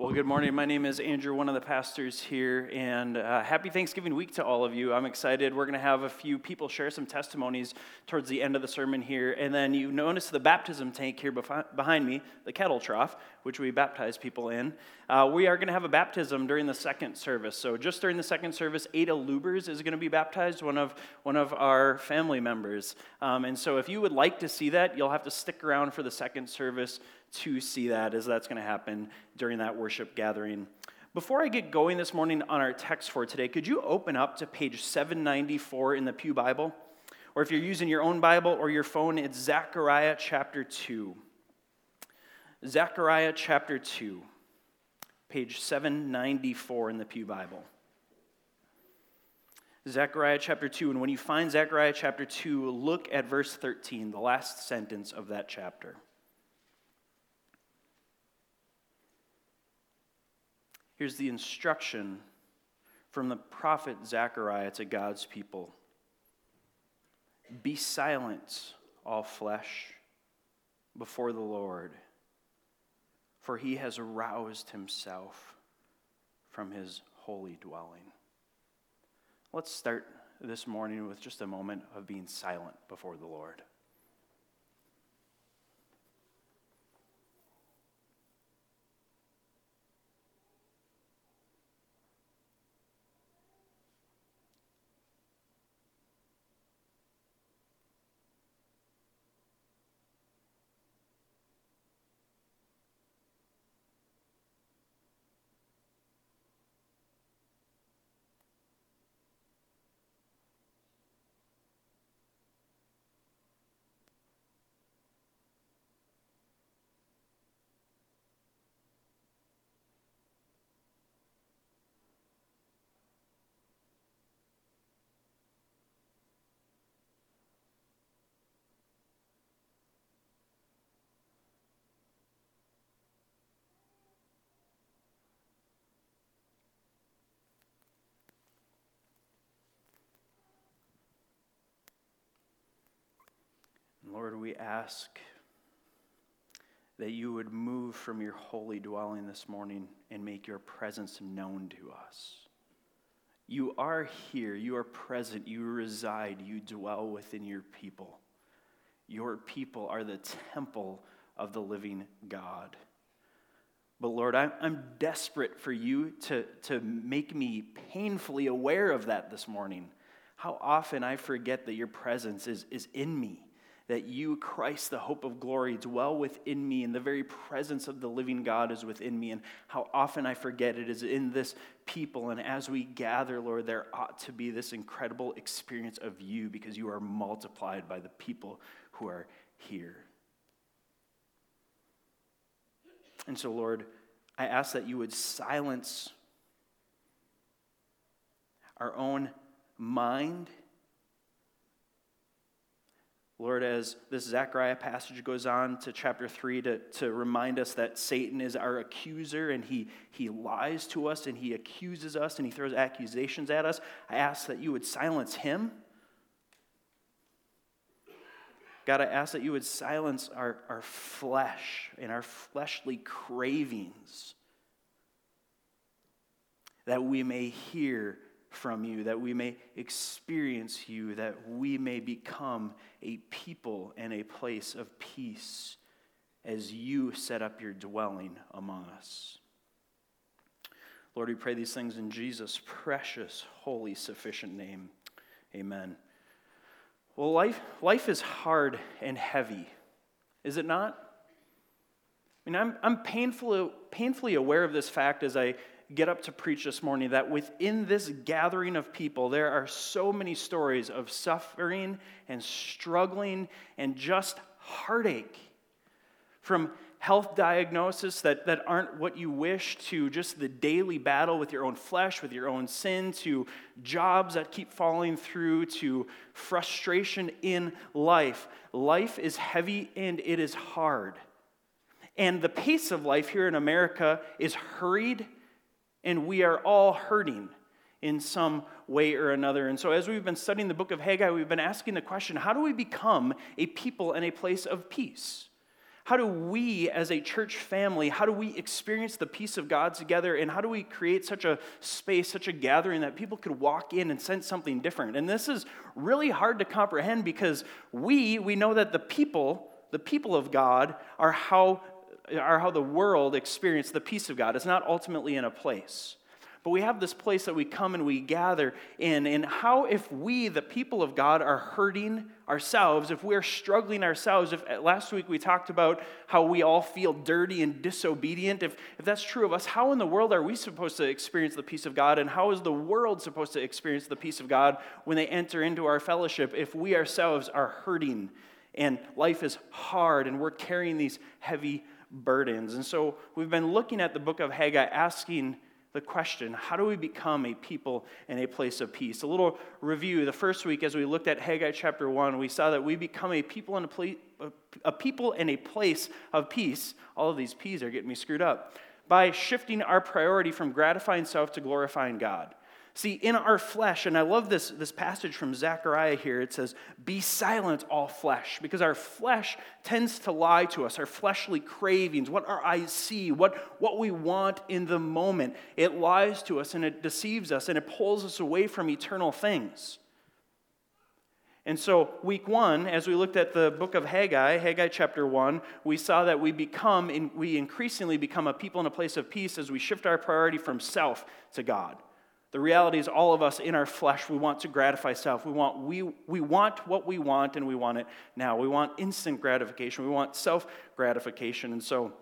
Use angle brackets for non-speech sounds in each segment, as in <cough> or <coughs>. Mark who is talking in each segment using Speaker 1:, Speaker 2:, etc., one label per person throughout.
Speaker 1: Well, good morning. My name is Andrew, one of the pastors here, and uh, happy Thanksgiving week to all of you. I'm excited. We're going to have a few people share some testimonies towards the end of the sermon here. And then you notice the baptism tank here behind me, the kettle trough, which we baptize people in. Uh, we are going to have a baptism during the second service. So, just during the second service, Ada Lubers is going to be baptized, one of, one of our family members. Um, and so, if you would like to see that, you'll have to stick around for the second service to see that, as that's going to happen during that worship gathering. Before I get going this morning on our text for today, could you open up to page 794 in the Pew Bible? Or if you're using your own Bible or your phone, it's Zechariah chapter 2. Zechariah chapter 2, page 794 in the Pew Bible. Zechariah chapter 2, and when you find Zechariah chapter 2, look at verse 13, the last sentence of that chapter. Here's the instruction from the prophet Zechariah to God's people Be silent, all flesh, before the Lord, for he has aroused himself from his holy dwelling. Let's start this morning with just a moment of being silent before the Lord. Lord, we ask that you would move from your holy dwelling this morning and make your presence known to us. You are here, you are present, you reside, you dwell within your people. Your people are the temple of the living God. But Lord, I'm, desperate for you to, to make me painfully aware of that this morning. How often I forget that your presence is, is in me that you, Christ, the hope of glory, dwell within me, and the very presence of the living God is within me. And how often I forget it is in this people. And as we gather, Lord, there ought to be this incredible experience of you because you are multiplied by the people who are here. And so, Lord, I ask that you would silence our own mind Lord, as this Zechariah passage goes on to chapter 3 to, to remind us that Satan is our accuser and he, he lies to us and he accuses us and he throws accusations at us, I ask that you would silence him. God, I ask that you would silence our, our flesh and our fleshly cravings, that we may hear from you, that we may experience you, that we may become a people and a place of peace as you set up your dwelling among us. Lord, we pray these things in Jesus' precious, holy, sufficient name. Amen. Well, life, life is hard and heavy, is it not? I mean, I'm, I'm painfully, painfully aware of this fact as I get up to preach this morning that within this gathering of people, there are so many stories of suffering and struggling and just heartache. From health diagnosis that, that aren't what you wish to just the daily battle with your own flesh, with your own sin, to jobs that keep falling through, to frustration in life. Life is heavy and it is hard. And the pace of life here in America is hurried and we are all hurting in some way or another. And so, as we've been studying the book of Haggai, we've been asking the question how do we become a people and a place of peace? How do we, as a church family, how do we experience the peace of God together? And how do we create such a space, such a gathering that people could walk in and sense something different? And this is really hard to comprehend because we, we know that the people, the people of God, are how, are how the world experience the peace of God. It's not ultimately in a place. But we have this place that we come and we gather in. And how, if we, the people of God, are hurting ourselves, if we're struggling ourselves, if uh, last week we talked about how we all feel dirty and disobedient, if, if that's true of us, how in the world are we supposed to experience the peace of God? And how is the world supposed to experience the peace of God when they enter into our fellowship if we ourselves are hurting and life is hard and we're carrying these heavy burdens? And so we've been looking at the book of Haggai asking the question how do we become a people in a place of peace? A little review. The first week, as we looked at Haggai chapter 1, we saw that we become a people in a, place, a people in a place of peace. All of these P's are getting me screwed up. By shifting our priority from gratifying self to glorifying God. See, in our flesh, and I love this, this passage from Zechariah here, it says, Be silent, all flesh, because our flesh tends to lie to us, our fleshly cravings, what our eyes see, what, what we want in the moment. It lies to us and it deceives us and it pulls us away from eternal things. And so, week one, as we looked at the book of Haggai, Haggai chapter one, we saw that we become, we increasingly become a people in a place of peace as we shift our priority from self to God. The reality is, all of us in our flesh, we want to gratify self. We want, we, we want what we want, and we want it now. We want instant gratification. We want self gratification. And so,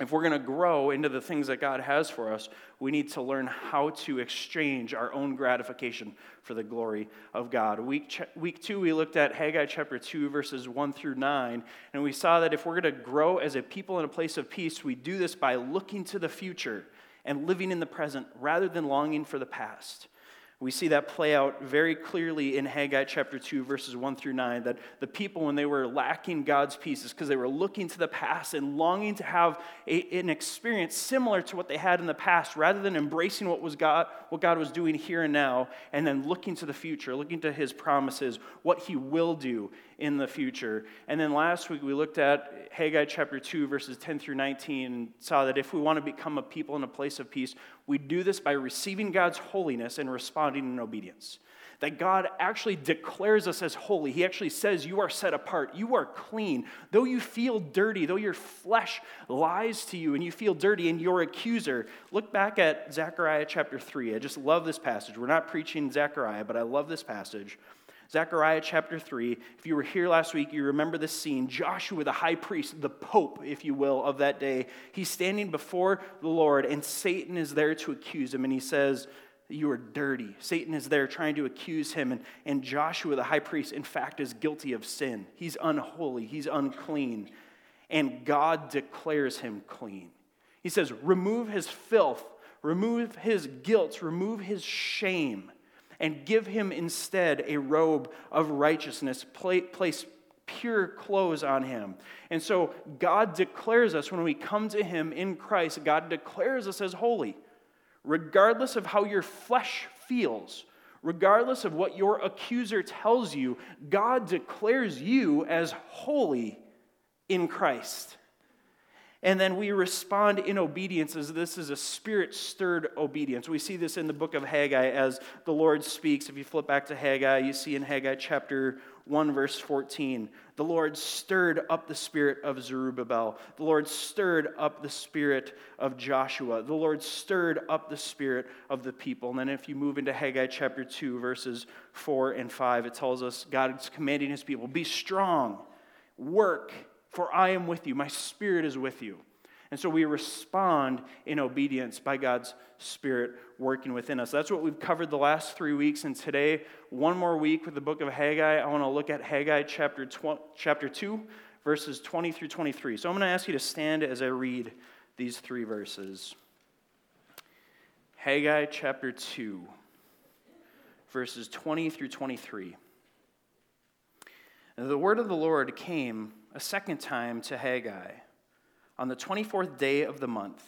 Speaker 1: if we're going to grow into the things that God has for us, we need to learn how to exchange our own gratification for the glory of God. Week, week two, we looked at Haggai chapter 2, verses 1 through 9, and we saw that if we're going to grow as a people in a place of peace, we do this by looking to the future and living in the present rather than longing for the past. We see that play out very clearly in Haggai chapter 2, verses 1 through 9, that the people, when they were lacking God's peace, is because they were looking to the past and longing to have a, an experience similar to what they had in the past, rather than embracing what, was God, what God was doing here and now, and then looking to the future, looking to his promises, what he will do in the future. And then last week we looked at Haggai chapter 2, verses 10 through 19, and saw that if we want to become a people in a place of peace, we do this by receiving God's holiness and responding in obedience. That God actually declares us as holy. He actually says, You are set apart. You are clean. Though you feel dirty, though your flesh lies to you and you feel dirty and your accuser. Look back at Zechariah chapter 3. I just love this passage. We're not preaching Zechariah, but I love this passage. Zechariah chapter 3. If you were here last week, you remember this scene. Joshua, the high priest, the pope, if you will, of that day, he's standing before the Lord, and Satan is there to accuse him. And he says, You are dirty. Satan is there trying to accuse him. And, and Joshua, the high priest, in fact, is guilty of sin. He's unholy, he's unclean. And God declares him clean. He says, Remove his filth, remove his guilt, remove his shame and give him instead a robe of righteousness, place pure clothes on him. And so God declares us when we come to him in Christ, God declares us as holy, regardless of how your flesh feels. Regardless of what your accuser tells you, God declares you as holy in Christ. And then we respond in obedience as this is a spirit stirred obedience. We see this in the book of Haggai as the Lord speaks. If you flip back to Haggai, you see in Haggai chapter 1, verse 14, the Lord stirred up the spirit of Zerubbabel. The Lord stirred up the spirit of Joshua. The Lord stirred up the spirit of the people. And then if you move into Haggai chapter 2, verses 4 and 5, it tells us God is commanding his people be strong, work for I am with you, my spirit is with you. And so we respond in obedience by God's Spirit working within us. That's what we've covered the last three weeks. And today, one more week with the book of Haggai, I want to look at Haggai chapter, tw- chapter 2, verses 20 through 23. So I'm going to ask you to stand as I read these three verses. Haggai chapter 2, verses 20 through 23. And the word of the Lord came a second time to Haggai on the 24th day of the month.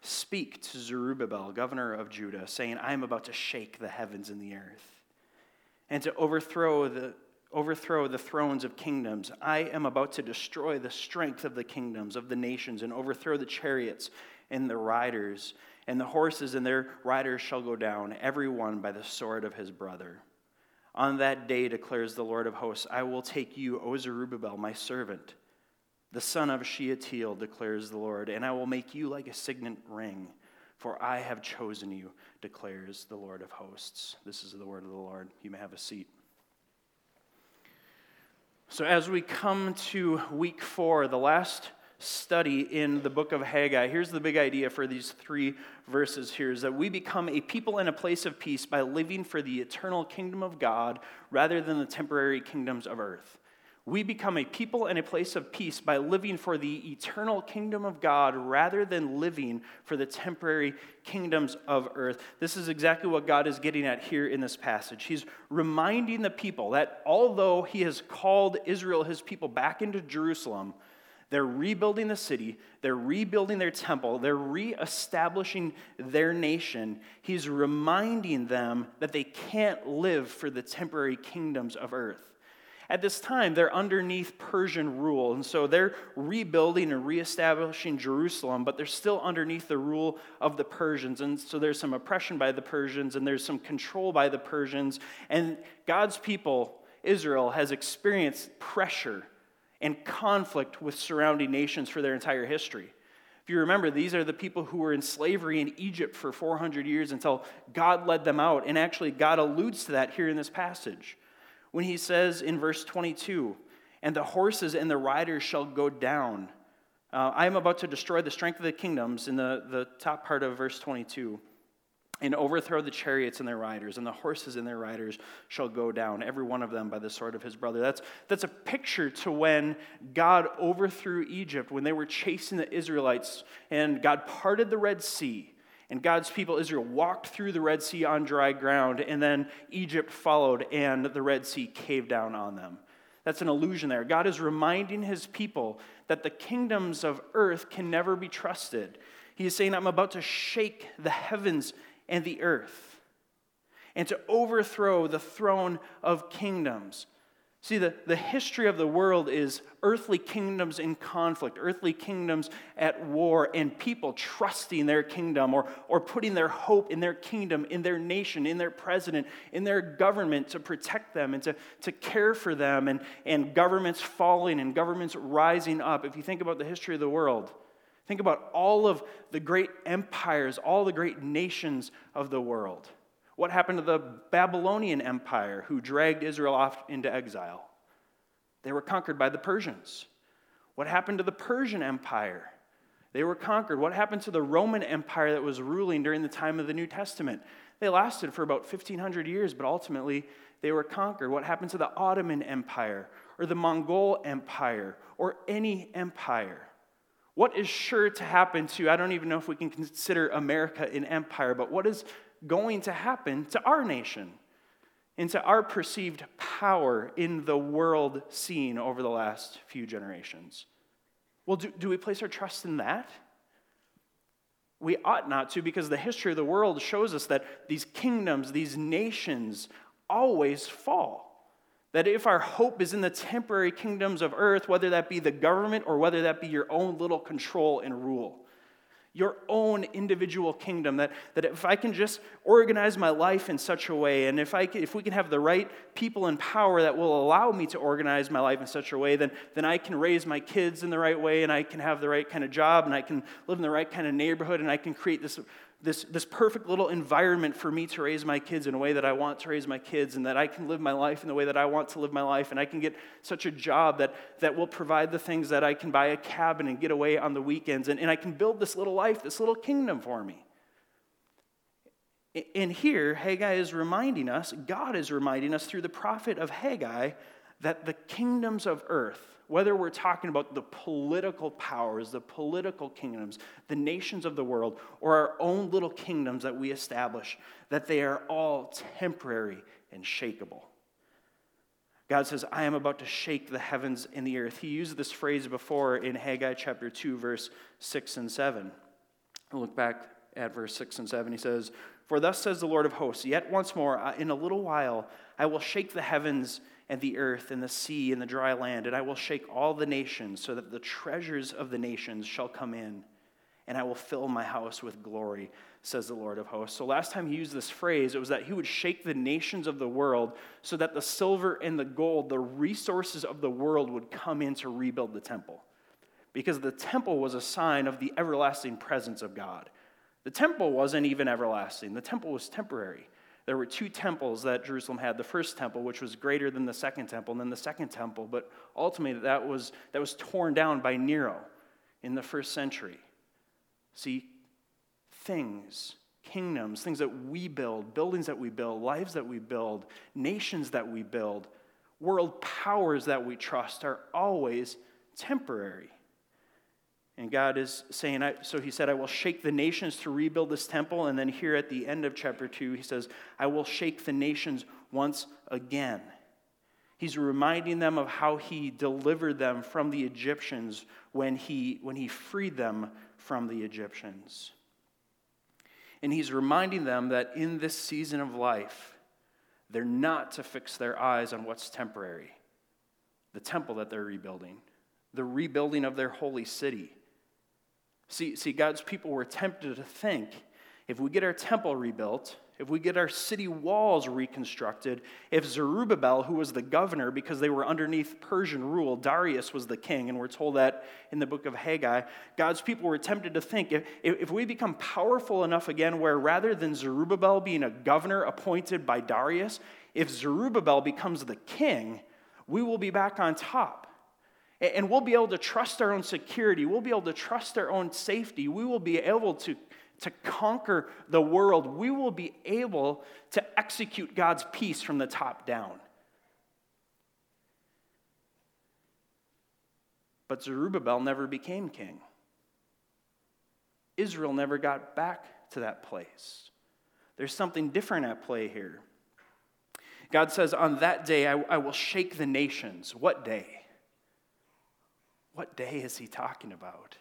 Speaker 1: Speak to Zerubbabel, governor of Judah, saying, I am about to shake the heavens and the earth, and to overthrow the overthrow the thrones of kingdoms. I am about to destroy the strength of the kingdoms of the nations and overthrow the chariots and the riders, and the horses and their riders shall go down, every one by the sword of his brother. On that day, declares the Lord of hosts, I will take you, O Zerubbabel, my servant, the son of Shealtiel, declares the Lord, and I will make you like a signet ring, for I have chosen you, declares the Lord of hosts. This is the word of the Lord. You may have a seat. So, as we come to week four, the last study in the book of Haggai, here's the big idea for these three verses here is that we become a people in a place of peace by living for the eternal kingdom of God rather than the temporary kingdoms of earth. We become a people and a place of peace by living for the eternal kingdom of God rather than living for the temporary kingdoms of earth. This is exactly what God is getting at here in this passage. He's reminding the people that although He has called Israel, His people, back into Jerusalem, they're rebuilding the city, they're rebuilding their temple, they're reestablishing their nation. He's reminding them that they can't live for the temporary kingdoms of earth. At this time, they're underneath Persian rule, and so they're rebuilding and reestablishing Jerusalem, but they're still underneath the rule of the Persians. And so there's some oppression by the Persians, and there's some control by the Persians. And God's people, Israel, has experienced pressure and conflict with surrounding nations for their entire history. If you remember, these are the people who were in slavery in Egypt for 400 years until God led them out. And actually, God alludes to that here in this passage when he says in verse 22, and the horses and the riders shall go down. Uh, I am about to destroy the strength of the kingdoms in the, the top part of verse 22 and overthrow the chariots and their riders, and the horses and their riders shall go down, every one of them by the sword of his brother. That's, that's a picture to when God overthrew Egypt, when they were chasing the Israelites, and God parted the Red Sea. And God's people, Israel, walked through the Red Sea on dry ground, and then Egypt followed, and the Red Sea caved down on them. That's an illusion there. God is reminding his people that the kingdoms of earth can never be trusted. He is saying, I'm about to shake the heavens and the earth, and to overthrow the throne of kingdoms. See, the, the history of the world is earthly kingdoms in conflict, earthly kingdoms at war, and people trusting their kingdom or, or putting their hope in their kingdom, in their nation, in their president, in their government to protect them and to, to care for them, and, and governments falling and governments rising up. If you think about the history of the world, think about all of the great empires, all the great nations of the world. What happened to the Babylonian Empire who dragged Israel off into exile? They were conquered by the Persians. What happened to the Persian Empire? They were conquered. What happened to the Roman Empire that was ruling during the time of the New Testament? They lasted for about 1,500 years, but ultimately they were conquered. What happened to the Ottoman Empire or the Mongol Empire or any empire? What is sure to happen to, I don't even know if we can consider America an empire, but what is going to happen to our nation and to our perceived power in the world scene over the last few generations. Well, do, do we place our trust in that? We ought not to because the history of the world shows us that these kingdoms, these nations, always fall. That if our hope is in the temporary kingdoms of earth, whether that be the government or whether that be your own little control and rule, your own individual kingdom. That, that if I can just organize my life in such a way, and if, I can, if we can have the right people in power that will allow me to organize my life in such a way, then, then I can raise my kids in the right way, and I can have the right kind of job, and I can live in the right kind of neighborhood, and I can create this this, this perfect little environment for me to raise my kids in a way that I want to raise my kids, and that I can live my life in the way that I want to live my life, and I can get such a job that, that will provide the things that I can buy a cabin and get away on the weekends, and, and I can build this little life, this little kingdom for me. And here, Haggai is reminding us, God is reminding us through the prophet of Haggai, that the kingdoms of earth, whether we're talking about the political powers, the political kingdoms, the nations of the world, or our own little kingdoms that we establish, that they are all temporary and shakable. God says, I am about to shake the heavens and the earth. He used this phrase before in Haggai chapter 2, verse 6 and 7. I'll look back at verse 6 and 7. He says, For thus says the Lord of hosts, yet once more, uh, in a little while, I will shake the heavens and the earth and the sea and the dry land, and I will shake all the nations so that the treasures of the nations shall come in, and I will fill my house with glory, says the Lord of hosts. So last time he used this phrase, it was that he would shake the nations of the world so that the silver and the gold, the resources of the world, would come in to rebuild the temple. Because the temple was a sign of the everlasting presence of God. The temple wasn't even everlasting, the temple was temporary. There were two temples that Jerusalem had the first temple, which was greater than the second temple, and then the second temple, but ultimately that was, that was torn down by Nero in the first century. See, things, kingdoms, things that we build, buildings that we build, lives that we build, nations that we build, world powers that we trust are always temporary. And God is saying, so he said, I will shake the nations to rebuild this temple. And then here at the end of chapter 2, he says, I will shake the nations once again. He's reminding them of how he delivered them from the Egyptians when he, when he freed them from the Egyptians. And he's reminding them that in this season of life, they're not to fix their eyes on what's temporary the temple that they're rebuilding, the rebuilding of their holy city See, see, God's people were tempted to think if we get our temple rebuilt, if we get our city walls reconstructed, if Zerubbabel, who was the governor because they were underneath Persian rule, Darius was the king, and we're told that in the book of Haggai, God's people were tempted to think if, if we become powerful enough again, where rather than Zerubbabel being a governor appointed by Darius, if Zerubbabel becomes the king, we will be back on top. And we'll be able to trust our own security. We'll be able to trust our own safety. We will be able to, to conquer the world. We will be able to execute God's peace from the top down. But Zerubbabel never became king. Israel never got back to that place. There's something different at play here. God says, On that day I, I will shake the nations. What day? What day is he talking about?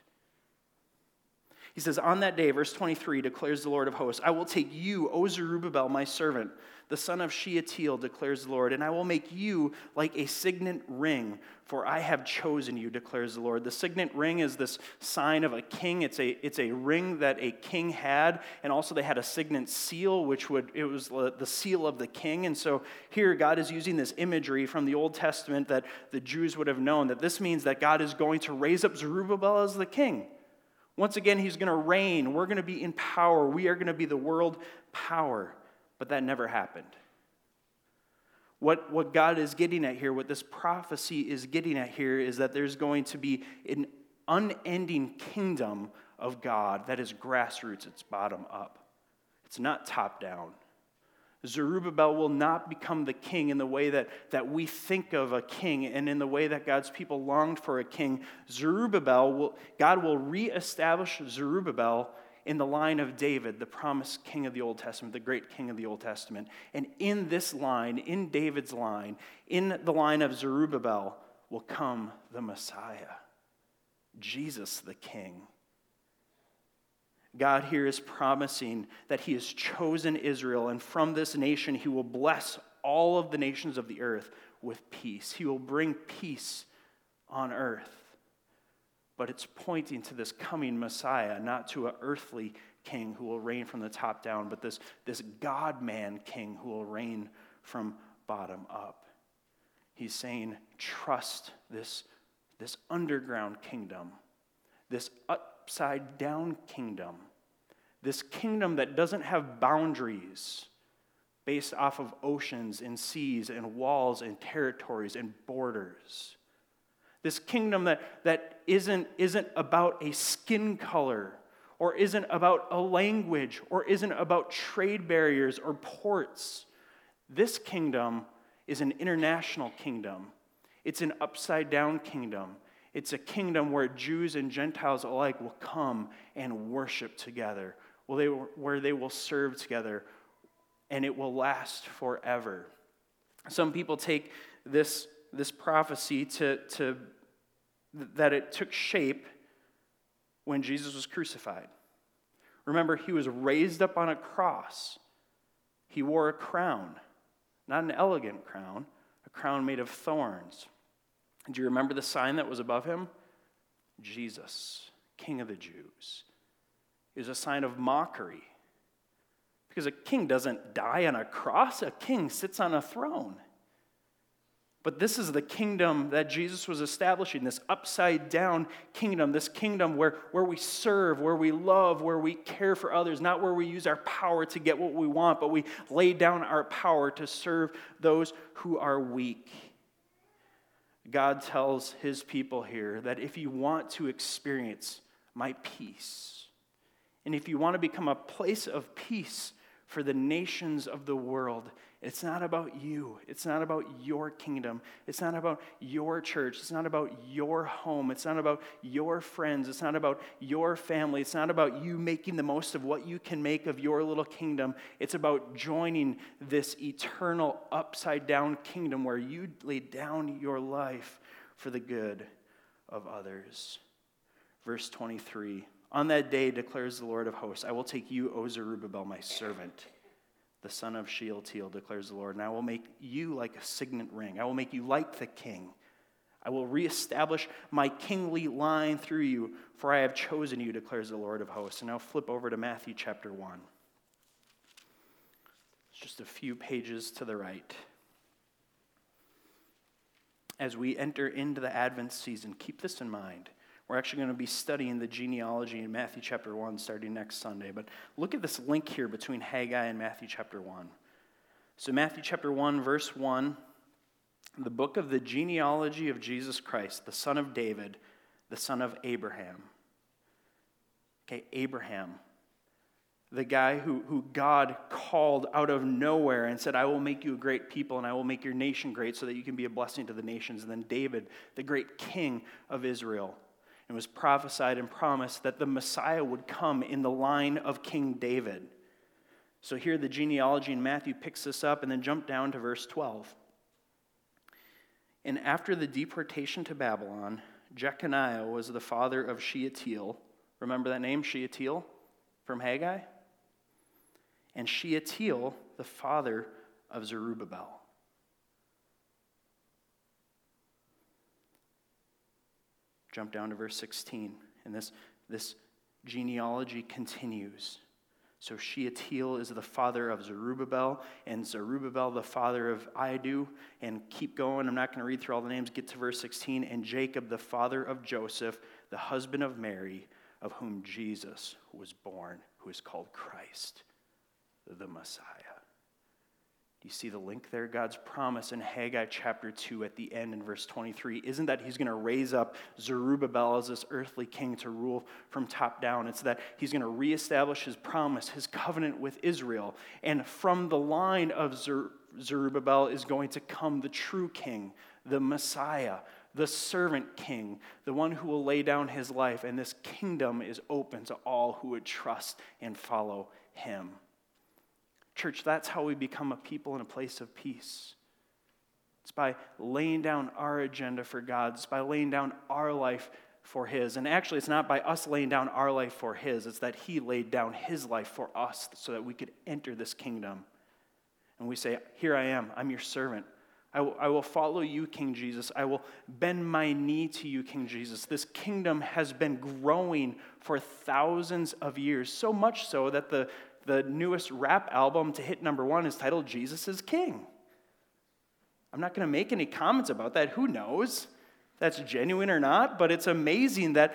Speaker 1: He says, On that day, verse 23 declares the Lord of hosts, I will take you, O Zerubbabel, my servant, the son of Shealtiel, declares the Lord, and I will make you like a signet ring, for I have chosen you, declares the Lord. The signet ring is this sign of a king. It's a, it's a ring that a king had, and also they had a signet seal, which would, it was the seal of the king. And so here God is using this imagery from the Old Testament that the Jews would have known, that this means that God is going to raise up Zerubbabel as the king. Once again, he's going to reign. We're going to be in power. We are going to be the world power. But that never happened. What, what God is getting at here, what this prophecy is getting at here, is that there's going to be an unending kingdom of God that is grassroots, it's bottom up. It's not top down. Zerubbabel will not become the king in the way that, that we think of a king and in the way that God's people longed for a king. Zerubbabel will, God will reestablish Zerubbabel in the line of David, the promised king of the Old Testament, the great king of the Old Testament. And in this line, in David's line, in the line of Zerubbabel, will come the Messiah, Jesus the king. God here is promising that He has chosen Israel, and from this nation He will bless all of the nations of the earth with peace. He will bring peace on earth. But it's pointing to this coming Messiah, not to an earthly king who will reign from the top down, but this, this God man king who will reign from bottom up. He's saying, trust this, this underground kingdom, this upside down kingdom this kingdom that doesn't have boundaries based off of oceans and seas and walls and territories and borders. This kingdom that, that isn't, isn't about a skin color or isn't about a language or isn't about trade barriers or ports. This kingdom is an international kingdom. It's an upside down kingdom. It's a kingdom where Jews and Gentiles alike will come and worship together, will they, where they will serve together and it will last forever. Some people take this, this prophecy to, to that it took shape when Jesus was crucified. Remember, he was raised up on a cross. He wore a crown, not an elegant crown, a crown made of thorns. Do you remember the sign that was above him? Jesus, King of the Jews. It was a sign of mockery. Because a king doesn't die on a cross, a king sits on a throne. But this is the kingdom that Jesus was establishing, this upside down kingdom, this kingdom where, where we serve, where we love, where we care for others, not where we use our power to get what we want, but we lay down our power to serve those who are weak. God tells his people here that if you want to experience my peace, and if you want to become a place of peace for the nations of the world, it's not about you. It's not about your kingdom. It's not about your church. It's not about your home. It's not about your friends. It's not about your family. It's not about you making the most of what you can make of your little kingdom. It's about joining this eternal upside down kingdom where you lay down your life for the good of others. Verse 23 On that day, declares the Lord of hosts, I will take you, O Zerubbabel, my servant the son of Shealtiel, declares the Lord, and I will make you like a signet ring. I will make you like the king. I will reestablish my kingly line through you, for I have chosen you, declares the Lord of hosts. And now flip over to Matthew chapter 1. It's just a few pages to the right. As we enter into the Advent season, keep this in mind. We're actually going to be studying the genealogy in Matthew chapter 1 starting next Sunday. But look at this link here between Haggai and Matthew chapter 1. So, Matthew chapter 1, verse 1, the book of the genealogy of Jesus Christ, the son of David, the son of Abraham. Okay, Abraham, the guy who, who God called out of nowhere and said, I will make you a great people and I will make your nation great so that you can be a blessing to the nations. And then David, the great king of Israel and was prophesied and promised that the Messiah would come in the line of King David. So here the genealogy in Matthew picks this up and then jump down to verse 12. And after the deportation to Babylon, Jeconiah was the father of Shealtiel. Remember that name, Shealtiel, from Haggai? And Shealtiel, the father of Zerubbabel. Jump down to verse 16. And this, this genealogy continues. So Shealtiel is the father of Zerubbabel, and Zerubbabel the father of Idu. And keep going. I'm not going to read through all the names. Get to verse 16. And Jacob the father of Joseph, the husband of Mary, of whom Jesus was born, who is called Christ, the Messiah. You see the link there? God's promise in Haggai chapter 2 at the end in verse 23 isn't that he's going to raise up Zerubbabel as this earthly king to rule from top down. It's that he's going to reestablish his promise, his covenant with Israel. And from the line of Zer- Zerubbabel is going to come the true king, the Messiah, the servant king, the one who will lay down his life. And this kingdom is open to all who would trust and follow him. Church, that's how we become a people in a place of peace. It's by laying down our agenda for God, it's by laying down our life for His. And actually, it's not by us laying down our life for His, it's that He laid down His life for us so that we could enter this kingdom. And we say, Here I am, I'm your servant. I will, I will follow you, King Jesus. I will bend my knee to you, King Jesus. This kingdom has been growing for thousands of years, so much so that the the newest rap album to hit number one is titled Jesus is King. I'm not going to make any comments about that. Who knows? That's genuine or not, but it's amazing that,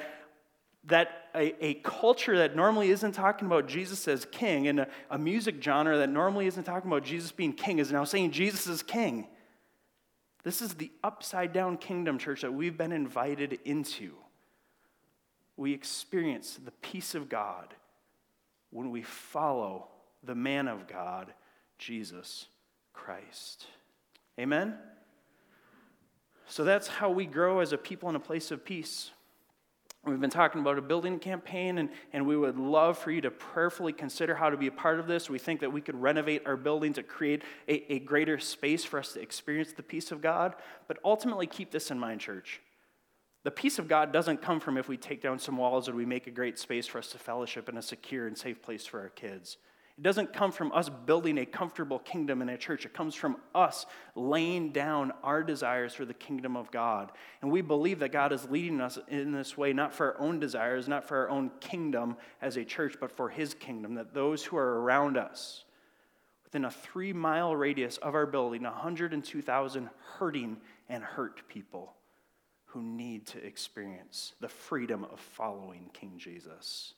Speaker 1: that a, a culture that normally isn't talking about Jesus as king and a, a music genre that normally isn't talking about Jesus being king is now saying Jesus is king. This is the upside down kingdom, church, that we've been invited into. We experience the peace of God when we follow the man of God, Jesus Christ. Amen? So that's how we grow as a people in a place of peace. We've been talking about a building campaign, and, and we would love for you to prayerfully consider how to be a part of this. We think that we could renovate our building to create a, a greater space for us to experience the peace of God. But ultimately, keep this in mind, church. The peace of God doesn't come from if we take down some walls or we make a great space for us to fellowship in a secure and safe place for our kids. It doesn't come from us building a comfortable kingdom in a church. It comes from us laying down our desires for the kingdom of God. And we believe that God is leading us in this way, not for our own desires, not for our own kingdom as a church, but for His kingdom. That those who are around us, within a three mile radius of our building, 102,000 hurting and hurt people who need to experience the freedom of following King Jesus.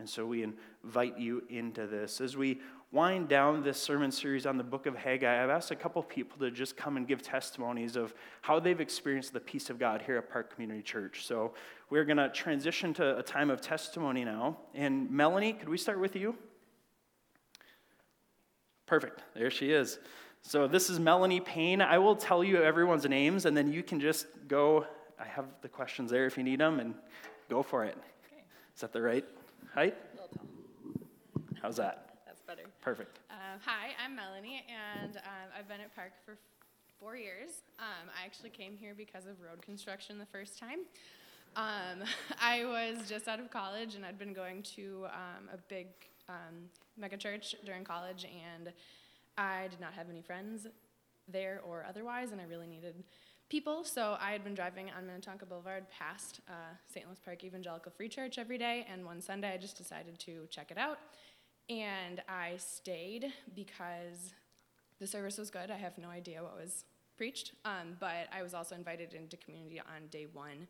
Speaker 1: And so we invite you into this. As we wind down this sermon series on the book of Haggai, I've asked a couple people to just come and give testimonies of how they've experienced the peace of God here at Park Community Church. So we're going to transition to a time of testimony now. And Melanie, could we start with you? Perfect. There she is. So this is Melanie Payne. I will tell you everyone's names, and then you can just go. I have the questions there if you need them, and go for it. Okay. Is that the right? height? How's that?
Speaker 2: That's better.
Speaker 1: Perfect.
Speaker 2: Uh, hi, I'm Melanie, and um, I've been at Park for four years. Um, I actually came here because of road construction the first time. Um, <laughs> I was just out of college, and I'd been going to um, a big um, megachurch during college, and I did not have any friends there or otherwise, and I really needed people. So I had been driving on Minnetonka Boulevard past uh, St. Louis Park Evangelical Free Church every day, and one Sunday I just decided to check it out. And I stayed because the service was good. I have no idea what was preached, um, but I was also invited into community on day one,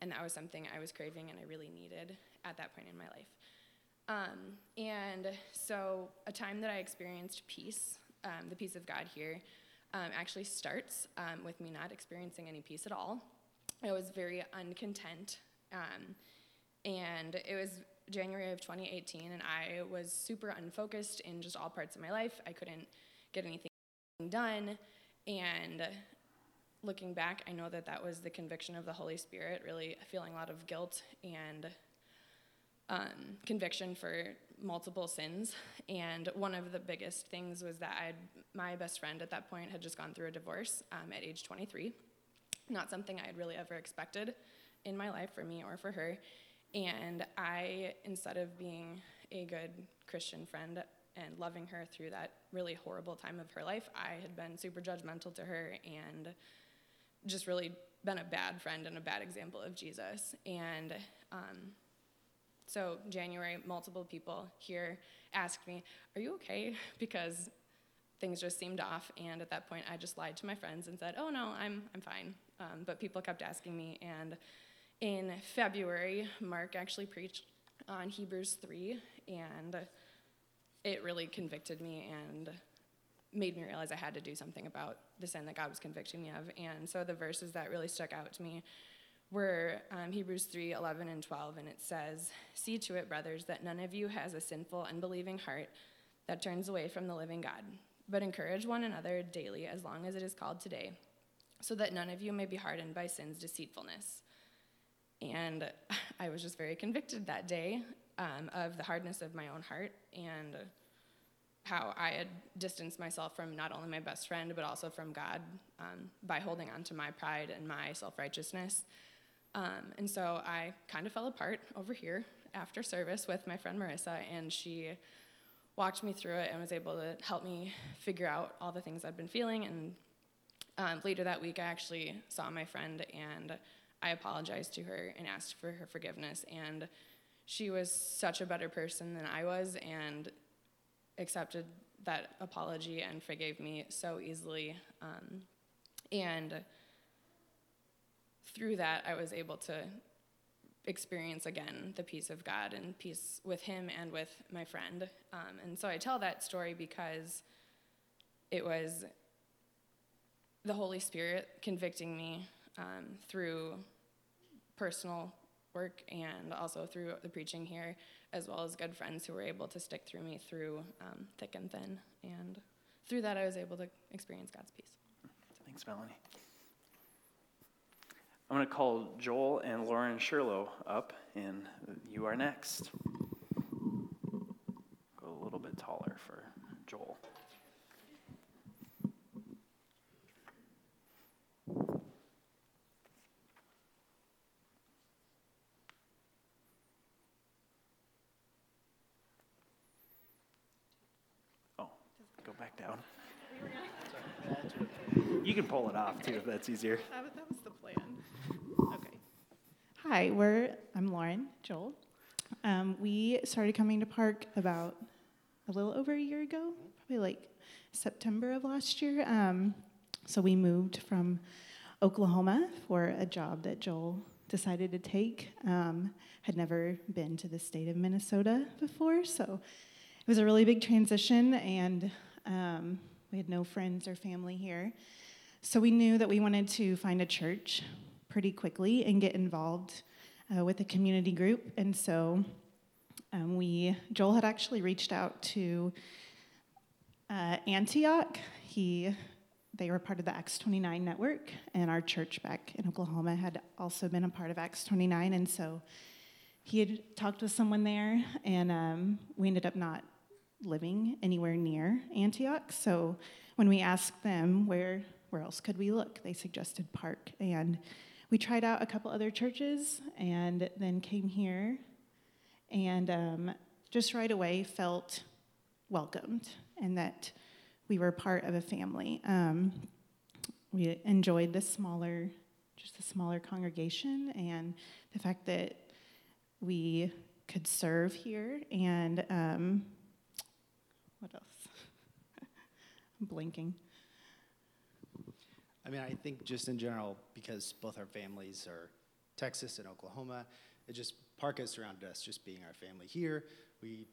Speaker 2: and that was something I was craving and I really needed at that point in my life. Um, and so, a time that I experienced peace, um, the peace of God here, um, actually starts um, with me not experiencing any peace at all. I was very uncontent. Um, and it was January of 2018, and I was super unfocused in just all parts of my life. I couldn't get anything done. And looking back, I know that that was the conviction of the Holy Spirit, really feeling a lot of guilt and um, conviction for multiple sins. And one of the biggest things was that I'd, my best friend at that point had just gone through a divorce um, at age 23. Not something I had really ever expected in my life for me or for her. And I, instead of being a good Christian friend and loving her through that really horrible time of her life, I had been super judgmental to her and just really been a bad friend and a bad example of Jesus. And um, so, January, multiple people here asked me, Are you okay? <laughs> Because things just seemed off. And at that point, I just lied to my friends and said, Oh, no, I'm, I'm fine. Um, but people kept asking me. And in February, Mark actually preached on Hebrews 3, and it really convicted me and made me realize I had to do something about the sin that God was convicting me of. And so the verses that really stuck out to me were um, Hebrews 3 11 and 12, and it says, See to it, brothers, that none of you has a sinful, unbelieving heart that turns away from the living God, but encourage one another daily as long as it is called today, so that none of you may be hardened by sin's deceitfulness. And <laughs> I was just very convicted that day um, of the hardness of my own heart and how I had distanced myself from not only my best friend, but also from God um, by holding on to my pride and my self righteousness. Um, and so I kind of fell apart over here after service with my friend Marissa, and she walked me through it and was able to help me figure out all the things I'd been feeling. And um, later that week, I actually saw my friend and I apologized to her and asked for her forgiveness. And she was such a better person than I was and accepted that apology and forgave me so easily. Um, and through that, I was able to experience again the peace of God and peace with Him and with my friend. Um, and so I tell that story because it was the Holy Spirit convicting me um, through personal work and also through the preaching here, as well as good friends who were able to stick through me through um, thick and thin. And through that, I was able to experience God's peace.
Speaker 1: Thanks, Melanie. I'm going to call Joel and Lauren Sherlow up, and you are next. Go a little bit taller for Joel. Oh, go back down. <laughs> You can pull it off too if that's easier.
Speaker 3: That was, that was the plan. Okay. Hi, we're I'm Lauren Joel. Um, we started coming to Park about a little over a year ago, probably like September of last year. Um, so we moved from Oklahoma for a job that Joel decided to take. Um, had never been to the state of Minnesota before, so it was a really big transition, and um, we had no friends or family here. So we knew that we wanted to find a church pretty quickly and get involved uh, with a community group. And so um, we, Joel had actually reached out to uh, Antioch. He, they were part of the Acts 29 network, and our church back in Oklahoma had also been a part of Acts 29. And so he had talked with someone there, and um, we ended up not living anywhere near Antioch. So when we asked them where where else could we look, they suggested Park, and we tried out a couple other churches, and then came here, and um, just right away felt welcomed, and that we were part of a family. Um, we enjoyed the smaller, just the smaller congregation, and the fact that we could serve here, and um, what else? <laughs> I'm blinking.
Speaker 4: I mean, I think just in general, because both our families are Texas and Oklahoma, it just Park has surrounded us, just being our family here. We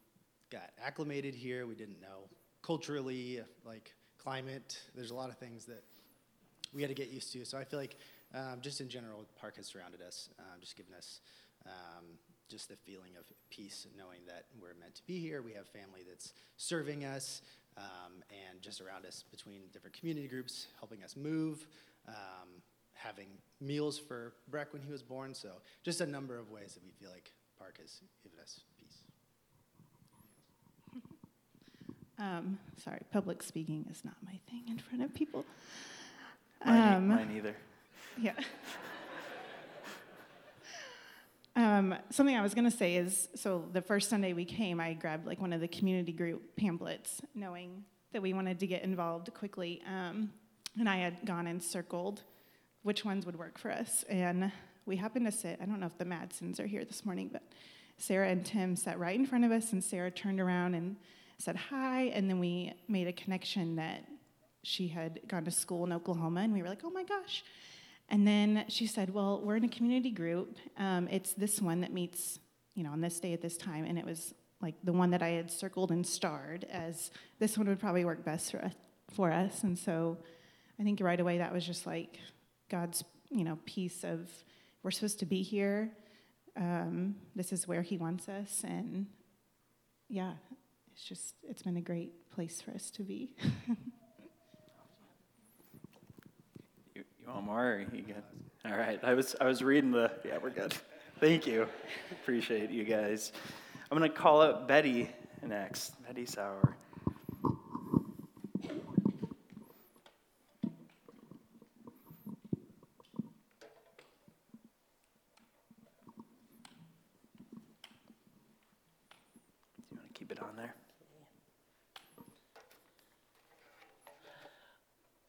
Speaker 4: got acclimated here. We didn't know culturally, like climate. There's a lot of things that we had to get used to. So I feel like um, just in general, Park has surrounded us, um, just giving us um, just the feeling of peace, knowing that we're meant to be here. We have family that's serving us, um, and just around us between different community groups, helping us move, um, having meals for Breck when he was born. So just a number of ways that we feel like Park has given us peace. <laughs>
Speaker 3: Um, sorry, public speaking is not my thing in front of people.
Speaker 1: Mine, um, mine either.
Speaker 3: Yeah. <laughs> Um, something I was going to say is so the first Sunday we came, I grabbed like one of the community group pamphlets, knowing that we wanted to get involved quickly. Um, and I had gone and circled which ones would work for us. And we happened to sit, I don't know if the Madsons are here this morning, but Sarah and Tim sat right in front of us, and Sarah turned around and said hi. And then we made a connection that she had gone to school in Oklahoma, and we were like, oh my gosh. And then she said, Well, we're in a community group. Um, it's this one that meets, you know, on this day at this time. And it was like the one that I had circled and starred as this one would probably work best for us. For us. And so I think right away that was just like God's, you know, peace of we're supposed to be here. Um, this is where He wants us. And yeah, it's just, it's been a great place for us to be. <laughs>
Speaker 1: Want you good? All right. I was I was reading the. Yeah, we're good. Thank you. Appreciate you guys. I'm gonna call up Betty next. Betty Sauer.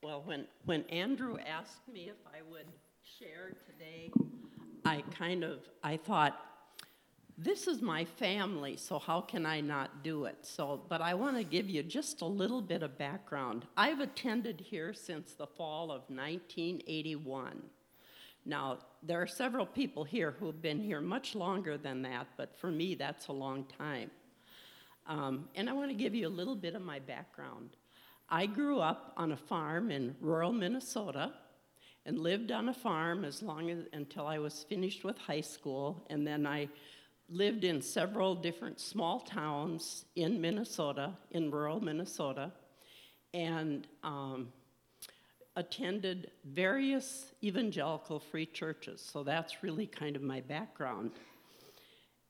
Speaker 5: Well, when, when Andrew asked me if I would share today, I kind of, I thought, this is my family, so how can I not do it? So, but I want to give you just a little bit of background. I've attended here since the fall of 1981. Now, there are several people here who have been here much longer than that, but for me, that's a long time. Um, and I want to give you a little bit of my background. I grew up on a farm in rural Minnesota and lived on a farm as long as until I was finished with high school and then I lived in several different small towns in Minnesota, in rural Minnesota, and um, attended various evangelical free churches. So that's really kind of my background.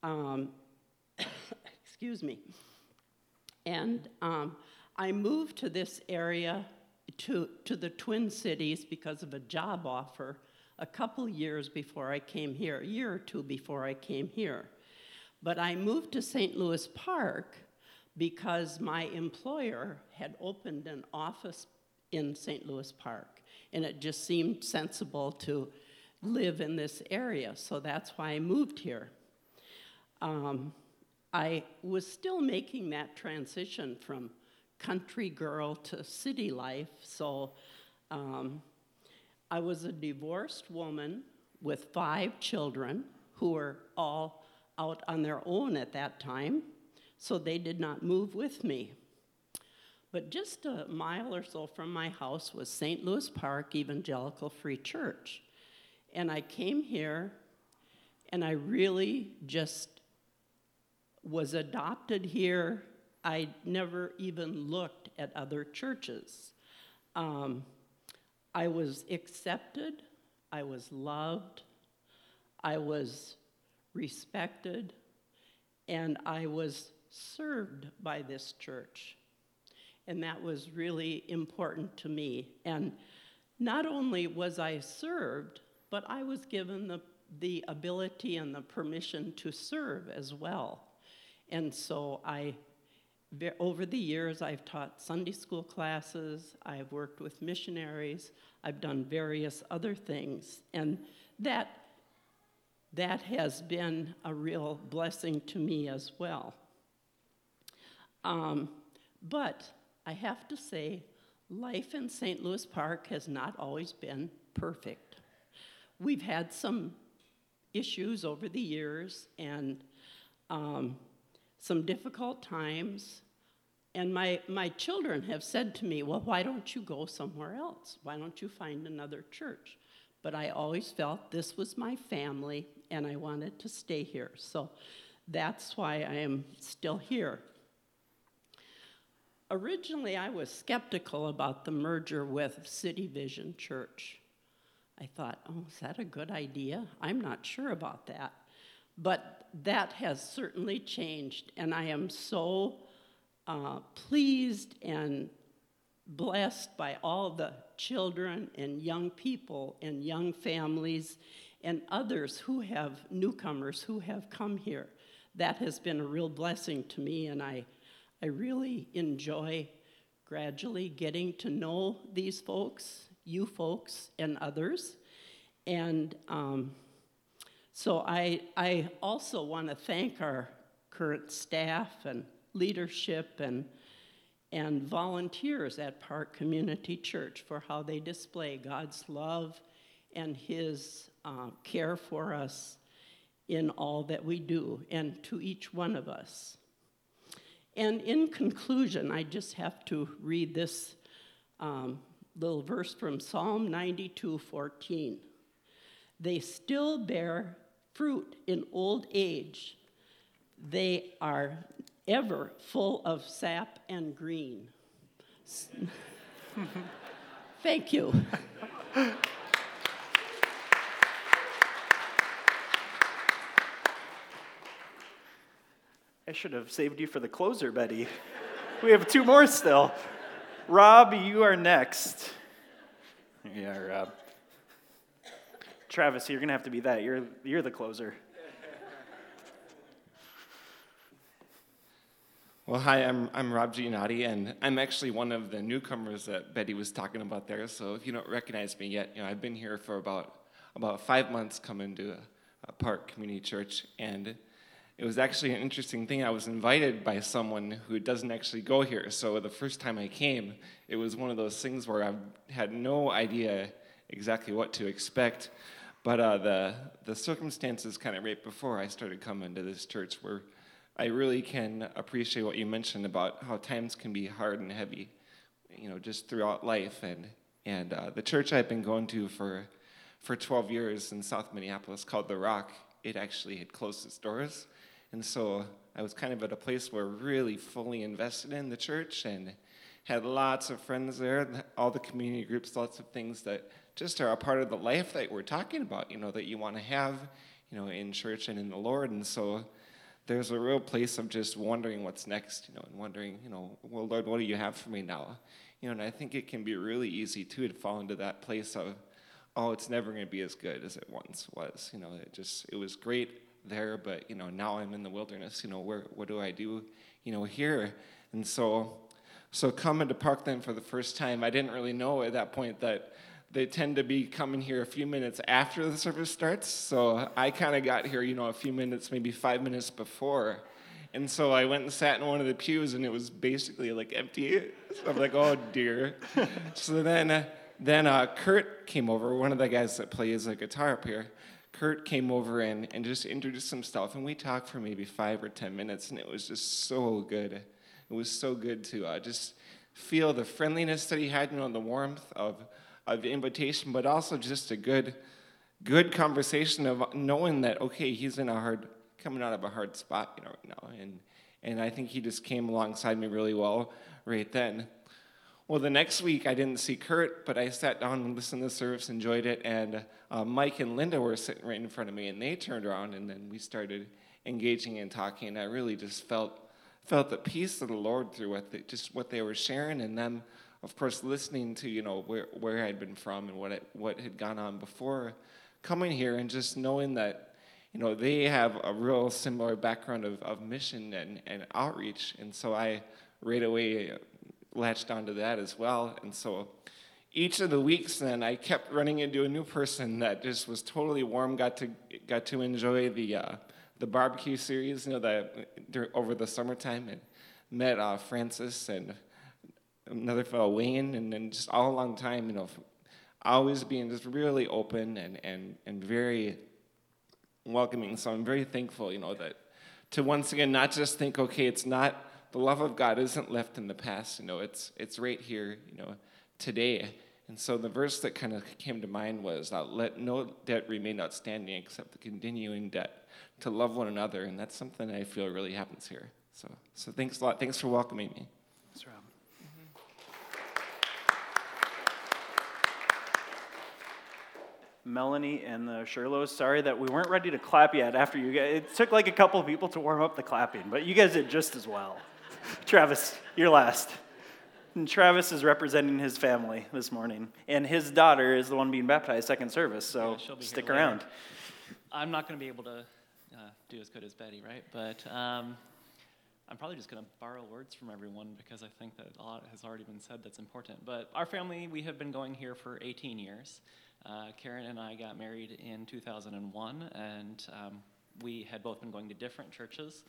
Speaker 5: Um, <coughs> excuse me. And um, I moved to this area, to, to the Twin Cities, because of a job offer a couple years before I came here, a year or two before I came here. But I moved to St. Louis Park because my employer had opened an office in St. Louis Park, and it just seemed sensible to live in this area, so that's why I moved here. Um, I was still making that transition from country girl to city life, so um, I was a divorced woman with five children who were all out on their own at that time, so they did not move with me. But just a mile or so from my house was St. Louis Park Evangelical Free Church. And I came here and I really just was adopted here. I never even looked at other churches. Um, I was accepted, I was loved, I was respected, and I was served by this church. And that was really important to me. And not only was I served, but I was given the, the ability and the permission to serve as well. And so I, over the years, I've taught Sunday school classes, I've worked with missionaries, I've done various other things, and that, that has been a real blessing to me as well. Um, but I have to say, life in St. Louis Park has not always been perfect. We've had some issues over the years and um, some difficult times. And my, my children have said to me, Well, why don't you go somewhere else? Why don't you find another church? But I always felt this was my family and I wanted to stay here. So that's why I am still here. Originally, I was skeptical about the merger with City Vision Church. I thought, oh, is that a good idea? I'm not sure about that. But that has certainly changed, and I am so uh, pleased and blessed by all the children and young people and young families and others who have newcomers who have come here. That has been a real blessing to me, and I, I really enjoy gradually getting to know these folks, you folks, and others. And um, so I, I also want to thank our current staff and leadership and, and volunteers at Park Community Church for how they display God's love and His uh, care for us in all that we do and to each one of us. And in conclusion, I just have to read this um, little verse from Psalm 92 14. They still bear fruit in old age. They are ever full of sap and green. <laughs> Thank you.
Speaker 1: I should have saved you for the closer, Betty. we have two more still. Rob, you are next. Yeah, Rob. Travis, you're going to have to be that. You're, you're the closer.
Speaker 6: Well, hi, I'm, I'm Rob Giannotti, and I'm actually one of the newcomers that Betty was talking about there. So if you don't recognize me yet, you know, I've been here for about, about five months coming to a, a Park Community Church, and it was actually an interesting thing. I was invited by someone who doesn't actually go here. So the first time I came, it was one of those things where I had no idea exactly what to expect. But uh, the, the circumstances kind of right before I started coming to this church were I really can appreciate what you mentioned about how times can be hard and heavy, you know, just throughout life. And, and uh, the church I've been going to for, for 12 years in South Minneapolis called The Rock, it actually had closed its doors. And so I was kind of at a place where really fully invested in the church and had lots of friends there, all the community groups, lots of things that just are a part of the life that we're talking about, you know, that you want to have, you know, in church and in the Lord. And so there's a real place of just wondering what's next, you know, and wondering, you know, well, Lord, what do you have for me now? You know, and I think it can be really easy too to fall into that place of, oh, it's never going to be as good as it once was. You know, it just it was great there, but you know now I'm in the wilderness. You know where what do I do? You know here, and so so coming to Parkland for the first time, I didn't really know at that point that they tend to be coming here a few minutes after the service starts. So I kind of got here, you know, a few minutes, maybe five minutes before. And so I went and sat in one of the pews, and it was basically like empty. So I'm like, oh dear. <laughs> so then, then uh, Kurt came over, one of the guys that plays a guitar up here. Kurt came over and, and just introduced himself, and we talked for maybe five or ten minutes, and it was just so good. It was so good to uh, just feel the friendliness that he had, you know, the warmth of, of invitation, but also just a good, good conversation of knowing that, okay, he's in a hard, coming out of a hard spot, you know, right now. And, and I think he just came alongside me really well right then. Well, the next week I didn't see Kurt, but I sat down and listened to the service, enjoyed it, and uh, Mike and Linda were sitting right in front of me, and they turned around, and then we started engaging and talking. And I really just felt felt the peace of the Lord through what they, just what they were sharing, and them, of course, listening to you know where where I'd been from and what it, what had gone on before coming here, and just knowing that you know they have a real similar background of, of mission and, and outreach, and so I right away latched onto that as well, and so. Each of the weeks, then I kept running into a new person that just was totally warm. Got to got to enjoy the uh, the barbecue series, you know, that over the summertime, and met uh, Francis and another fellow Wayne, and then just all along the time, you know, always being just really open and and and very welcoming. So I'm very thankful, you know, that to once again not just think, okay, it's not the love of God isn't left in the past, you know, it's it's right here, you know, today. And so the verse that kind of came to mind was, "Let no debt remain outstanding except the continuing debt to love one another, and that's something I feel really happens here. So, so thanks a lot. Thanks for welcoming me.
Speaker 1: Thanks, Rob. Melanie and the Sherlows, sorry that we weren't ready to clap yet after you guys. It took like a couple of people to warm up the clapping, but you guys did just as well. Travis, you're last. And Travis is representing his family this morning, and his daughter is the one being baptized second service, so
Speaker 7: Yeah,
Speaker 1: stick
Speaker 7: later.
Speaker 1: around.
Speaker 7: I'm not going to be able to uh, do as good as Betty, right? But um, I'm probably just going to borrow words from everyone because I think that a lot has already been said that's important. But our family, we have been going here for 18 years. Uh, Karen and I got married in 2001, and um, we had both been going to different churches.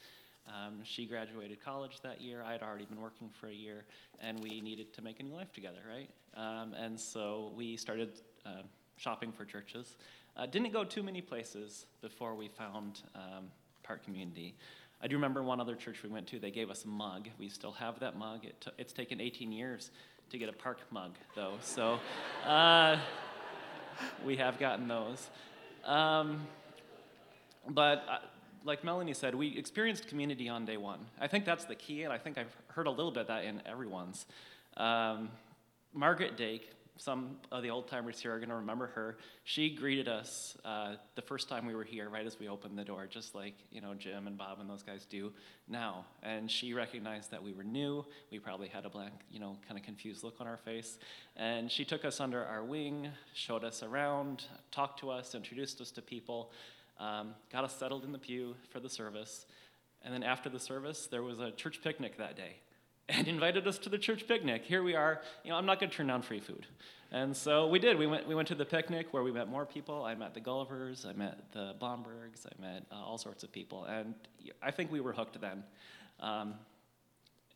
Speaker 7: Um, she graduated college that year. I had already been working for a year, and we needed to make a new life together, right? Um, and so we started uh, shopping for churches. Uh, didn't go too many places before we found um, Park Community. I do remember one other church we went to, they gave us a mug. We still have that mug. It t- it's taken 18 years to get a park mug, though, so uh, <laughs> we have gotten those. Um, but uh, like Melanie said, we experienced community on day one. I think that's the key, and I think I've heard a little bit of that in everyone's. Um, Margaret Dake, some of the old timers here are going to remember her. She greeted us uh, the first time we were here, right as we opened the door, just like you know Jim and Bob and those guys do now. And she recognized that we were new. We probably had a blank, you know, kind of confused look on our face. And she took us under our wing, showed us around, talked to us, introduced us to people, um, got us settled in the pew for the service. And then after the service, there was a church picnic that day and invited us to the church picnic. Here we are. You know, I'm not going to turn down free food. And so we did. We went, we went to the picnic where we met more people. I met the Gullivers, I met the Bombergs, I met uh, all sorts of people. And I think we were hooked then. Um,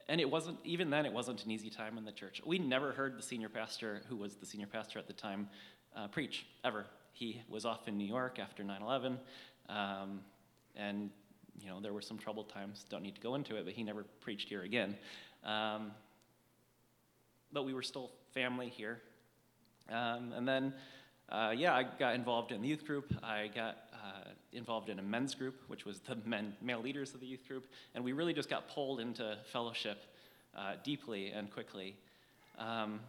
Speaker 7: and it wasn't, even then, it wasn't an easy time in the church. We never heard the senior pastor, who was the senior pastor at the time, uh, preach, ever. He was off in New York after 9 11. Um, and, you know, there were some troubled times. Don't need to go into it, but he never preached here again. Um, but we were still family here. Um, and then, uh, yeah, I got involved in the youth group. I got uh, involved in a men's group, which was the men, male leaders of the youth group. And we really just got pulled into fellowship uh, deeply and quickly. Um,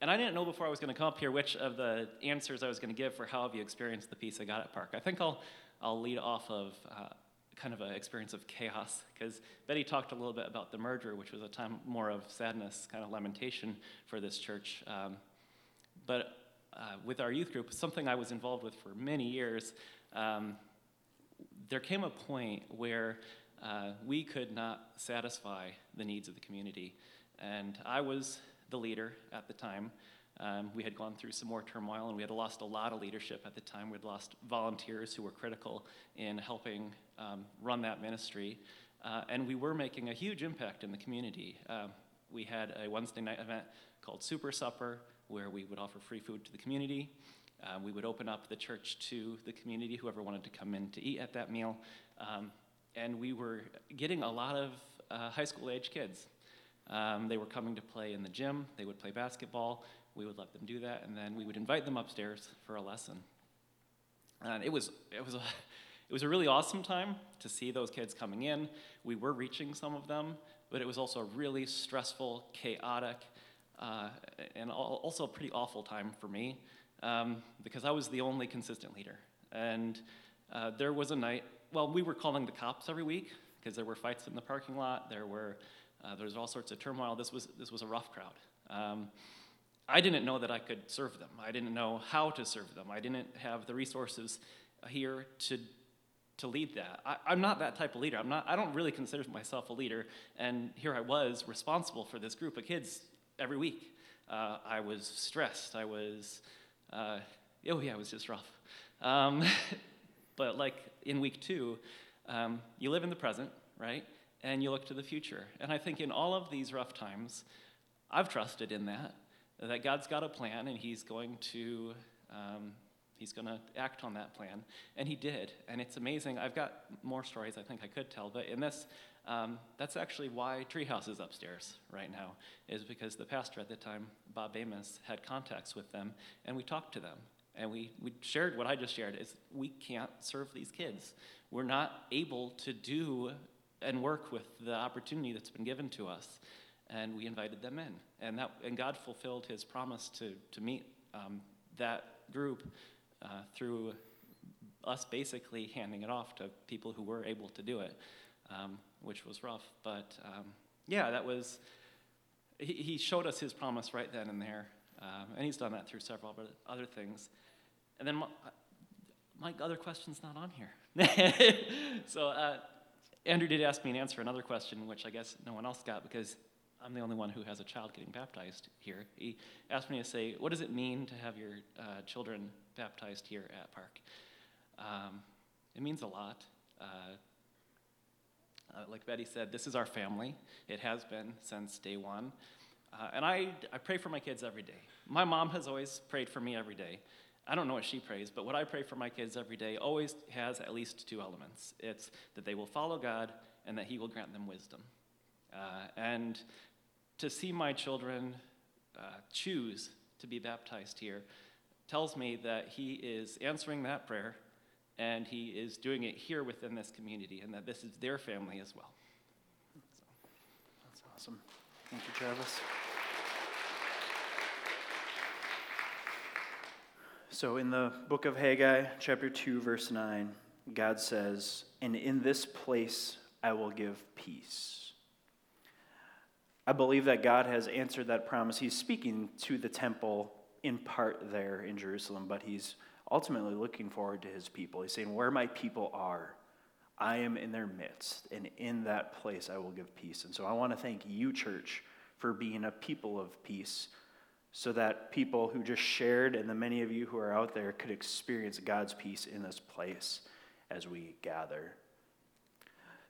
Speaker 7: and I didn't know before I was going to come up here which of the answers I was going to give for how have you experienced the peace I got at Park. I think I'll, I'll lead off of uh, kind of an experience of chaos because Betty talked a little bit about the merger, which was a time more of sadness, kind of lamentation for this church. Um, but uh, with our youth group, something I was involved with for many years, um, there came a point where uh, we could not satisfy the needs of the community. And I was the leader at the time. Um, we had gone through some more turmoil and we had lost a lot of leadership at the time. We had lost volunteers who were critical in helping um, run that ministry. Uh, and we were making a huge impact in the community. Um, we had a Wednesday night event called Super Supper where we would offer free food to the community. Uh, we would open up the church to the community, whoever wanted to come in to eat at that meal. Um, and we were getting a lot of uh, high school age kids. Um, they were coming to play in the gym, they would play basketball. We would let them do that, and then we would invite them upstairs for a lesson. And it was, it was, a, <laughs> it was a really awesome time to see those kids coming in. We were reaching some of them, but it was also a really stressful, chaotic, uh, and also a pretty awful time for me um, because I was the only consistent leader. And uh, there was a night, well, we were calling the cops every week because there were fights in the parking lot, there were uh, there was all sorts of turmoil. This was, this was a rough crowd. Um, I didn't know that I could serve them. I didn't know how to serve them. I didn't have the resources here to, to lead that. I, I'm not that type of leader. I'm not, I don't really consider myself a leader. And here I was responsible for this group of kids every week. Uh, I was stressed. I was, uh, oh yeah, it was just rough. Um, <laughs> but like in week two, um, you live in the present, right? And you look to the future. And I think in all of these rough times, I've trusted in that, that God's got a plan and He's going to. Um, he's going to act on that plan. And he did. And it's amazing. I've got more stories I think I could tell, but in this, um, that's actually why Treehouse is upstairs right now, is because the pastor at the time, Bob Amos, had contacts with them, and we talked to them. And we, we shared what I just shared is we can't serve these kids. We're not able to do and work with the opportunity that's been given to us. And we invited them in. And, that, and God fulfilled his promise to, to meet um, that group uh, through us basically handing it off to people who were able to do it, um, which was rough. But um, yeah, that was, he, he, showed us his promise right then and there. Um, and he's done that through several other things. And then my, my other question's not on here. <laughs> so, uh, Andrew did ask me to answer another question, which I guess no one else got because I'm the only one who has a child getting baptized here. He asked me to say, What does it mean to have your uh, children baptized here at Park? Um, it means a lot. Uh, uh, like Betty said, this is our family. It has been since day one. Uh, and I, I pray for my kids every day. My mom has always prayed for me every day. I don't know what she prays, but what I pray for my kids every day always has at least two elements it's that they will follow God and that He will grant them wisdom. Uh, and to see my children uh, choose to be baptized here tells me that He is answering that prayer and He is doing it here within this community and that this is their family as well.
Speaker 1: So. That's awesome. Thank you, Travis. So, in the book of Haggai, chapter 2, verse 9, God says, And in this place I will give peace. I believe that God has answered that promise. He's speaking to the temple in part there in Jerusalem, but he's ultimately looking forward to his people. He's saying, Where my people are, I am in their midst, and in that place I will give peace. And so I want to thank you, church, for being a people of peace so that people who just shared and the many of you who are out there could experience God's peace in this place as we gather.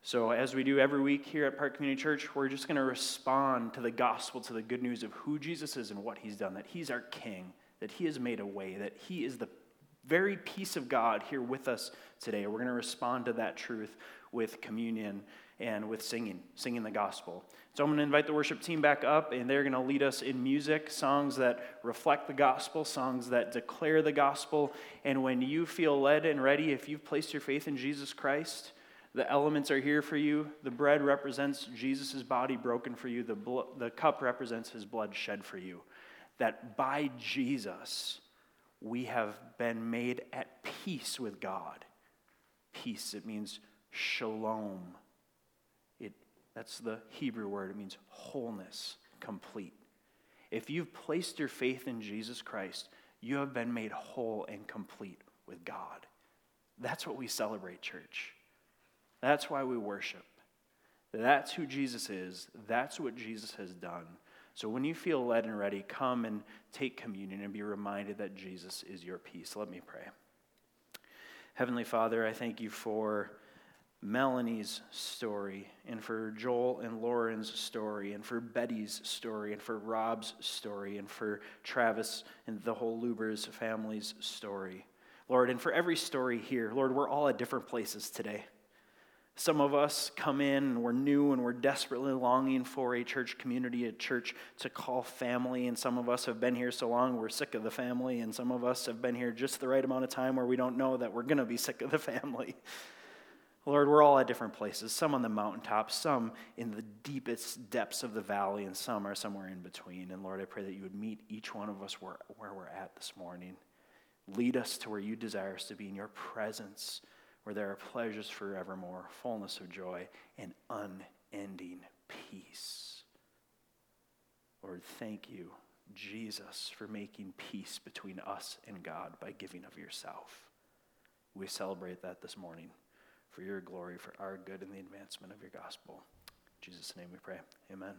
Speaker 1: So, as we do every week here at Park Community Church, we're just going to respond to the gospel, to the good news of who Jesus is and what he's done, that he's our king, that he has made a way, that he is the very peace of God here with us today. We're going to respond to that truth with communion and with singing, singing the gospel. So I'm going to invite the worship team back up, and they're going to lead us in music, songs that reflect the gospel, songs that declare the gospel. And when you feel led and ready, if you've placed your faith in Jesus Christ, the elements are here for you. The bread represents Jesus' body broken for you, the, blo- the cup represents his blood shed for you. That by Jesus, we have been made at peace with God. Peace, it means shalom It, that's the Hebrew word. It means wholeness, complete. If you've placed your faith in Jesus Christ, you have been made whole and complete with God. That's what we celebrate, church. That's why we worship. That's who Jesus is. That's what Jesus has done. So when you feel led and ready, come and take communion and be reminded that Jesus is your peace. Let me pray. Heavenly Father, I thank you for Melanie's story, and for Joel and Lauren's story, and for Betty's story, and for Rob's story, and for Travis and the whole Lubers family's story. Lord, and for every story here, Lord, we're all at different places today. Some of us come in and we're new and we're desperately longing for a church community, a church to call family. And some of us have been here so long we're sick of the family. And some of us have been here just the right amount of time where we don't know that we're going to be <laughs> sick of the family. Lord, we're all at different places, some on the mountaintop, some in the deepest depths of the valley, and some are somewhere in between. And Lord, I pray that you would meet each one of us where, where we're at this morning. Lead us to where you desire us to be in your presence where there are pleasures forevermore, fullness of joy, and unending peace. Lord, thank you, Jesus, for making peace between us and God by giving of yourself. We celebrate that this morning for your glory, for our good, and the advancement of your gospel. In Jesus' name we pray. Amen.